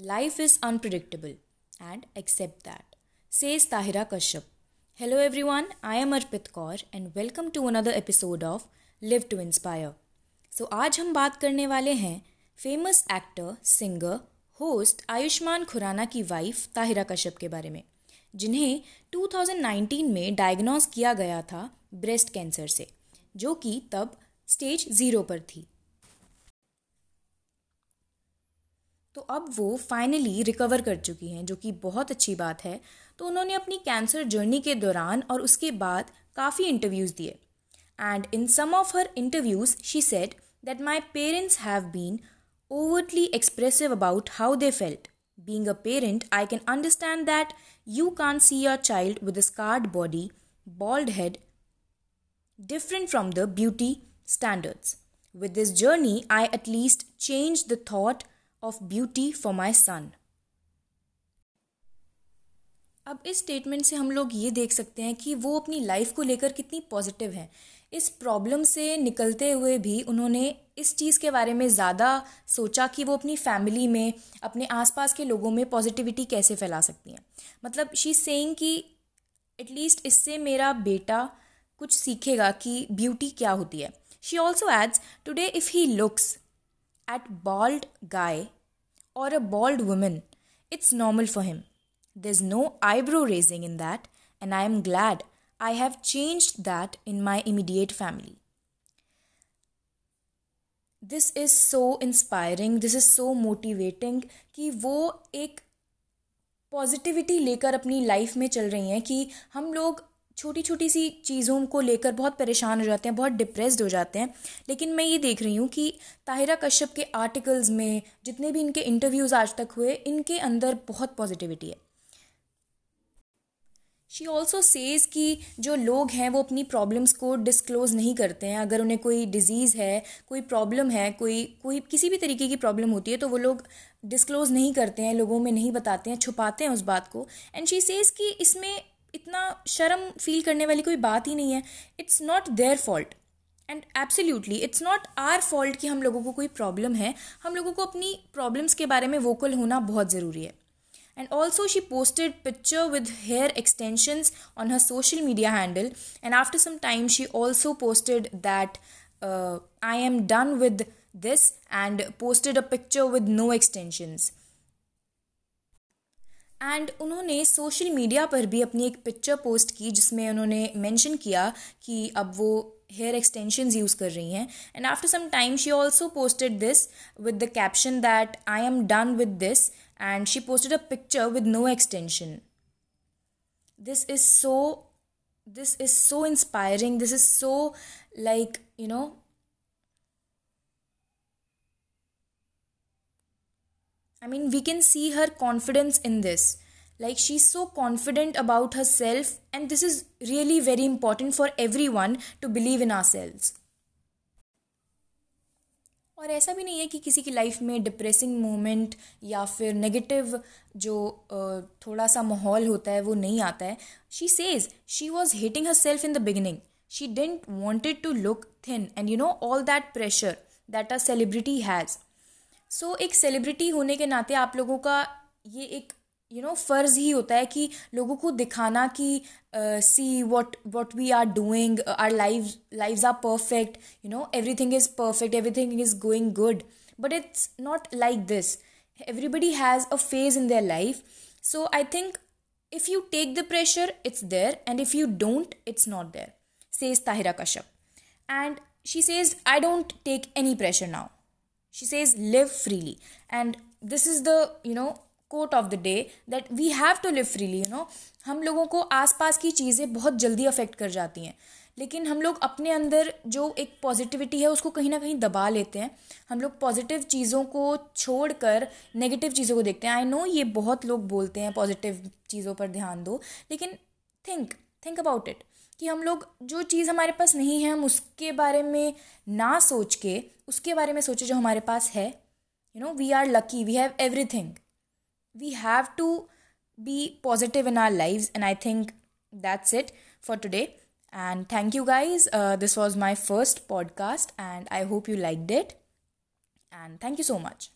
Life is unpredictable and accept that says Tahira Kashyap hello everyone I am Arpit Kaur and welcome to another episode of live to inspire so आज हम बात करने वाले हैं famous actor singer host Ayushmann Khurana की wife Tahira Kashyap के बारे में, जिन्हें 2019 में डायग्नोज किया गया था ब्रेस्ट कैंसर से, जो कि तब स्टेज ज़ीरो पर थी। तो अब वो फाइनली रिकवर कर चुकी हैं, जो कि बहुत अच्छी बात है। तो उन्होंने अपनी कैंसर जर्नी के दौरान और उसके बाद काफ़ी इंटरव्यूज़ दिए। And in some of her interviews she said that my parents have been overly expressive about how they felt being a parent I can understand that you can see your child with a scarred body bald head different from the beauty standards with this journey I at least change the thought of beauty for my son अब इस statement से हम लोग ये देख सकते हैं कि वो अपनी लाइफ को लेकर कितनी पॉजिटिव हैं। इस प्रॉब्लम से निकलते हुए भी उन्होंने इस चीज़ के बारे में ज़्यादा सोचा कि वो अपनी फैमिली में, अपने आसपास के लोगों में पॉजिटिविटी कैसे फैला सकती हैं। मतलब शी सेइंग कि एटलीस्ट इससे मेरा बेटा कुछ सीखेगा कि ब्यूटी क्या होती है। She also adds today if he looks eight bold गाय और a bald women it's normal for him There's no eyebrow raising in that, and I am glad I have changed that in my immediate family. This is so inspiring, this is so motivating कि वो एक positivity लेकर अपनी life में चल रही हैं कि हम लोग छोटी छोटी सी चीज़ों को लेकर बहुत परेशान हो जाते हैं, बहुत डिप्रेस्ड हो जाते हैं। लेकिन मैं ये देख रही हूँ कि ताहिरा कश्यप के आर्टिकल्स में जितने भी इनके इंटरव्यूज़ आज तक हुए, इनके अंदर बहुत पॉजिटिविटी है। शी ऑल्सो सेज़ कि जो लोग हैं, वो अपनी प्रॉब्लम्स को डिस्क्लोज़ नहीं करते हैं। अगर उन्हें कोई डिज़ीज़ है, कोई प्रॉब्लम है, कोई कोई किसी भी तरीके की प्रॉब्लम होती है तो वो लोग डिस्क्लोज़ नहीं करते हैं, लोगों में नहीं बताते हैं, छुपाते हैं उस बात को। एंड शी सेज़ कि इसमें इतना शर्म फील करने वाली कोई बात ही नहीं है। It's not their fault and absolutely it's not our fault कि हम लोगों को कोई प्रॉब्लम है। हम लोगों को अपनी प्रॉब्लम्स के बारे में वोकल होना बहुत ज़रूरी है। And also she posted picture with hair extensions on her social media handle and after some time she also posted that I am done with this and posted a picture with no extensions and उन्होंने social media पर भी अपनी एक picture post की जिसमें उन्होंने mention किया कि अब वो हेयर एक्सटेंशंस यूज़ कर रही हैं। And after some time she also posted this with the caption that I am done with this and she posted a picture with no extension this is so this is so inspiring this is so like you know i mean we can see her confidence in this like she's so confident about herself and this is really very important for everyone to believe in ourselves और ऐसा भी नहीं है कि किसी की life में depressing moment या फिर नेगेटिव जो थोड़ा सा माहौल होता है वो नहीं आता है she says she was hating herself in the beginning she didn't wanted to look thin and you know all that pressure that a celebrity has so so, एक सेलिब्रिटी होने के नाते आप लोगों का ये एक यू you नो know, फ़र्ज़ ही होता है कि लोगों को दिखाना कि see what what we are doing our live live are perfect you know everything is perfect everything is going good but it's not like this everybody has a phase in their life so I think if you take the pressure it's there and if you don't it's not there says Tahira Kashyap and she says I don't take any pressure now she says, live freely. And this is the, you know quote of the day that we have to live freely you know हम लोगों को आसपास की चीज़ें बहुत जल्दी affect कर जाती हैं। लेकिन हम लोग अपने अंदर जो एक पॉजिटिविटी है, उसको कहीं ना कहीं दबा लेते हैं। हम लोग पॉजिटिव चीज़ों को छोड़ कर नेगेटिव चीज़ों को देखते हैं। आई नो ये बहुत लोग बोलते हैं पॉजिटिव चीज़ों पर ध्यान दो। लेकिन थिंक थिंक अबाउट इट कि हम लोग जो चीज़ हमारे पास नहीं है, हम उसके बारे में ना सोच के, उसके बारे में सोचे जो हमारे पास है you know we are lucky we have everything we have to be positive in our live and I think that's it for today and thank you guys this was my first podcast and I hope you liked it and thank you so much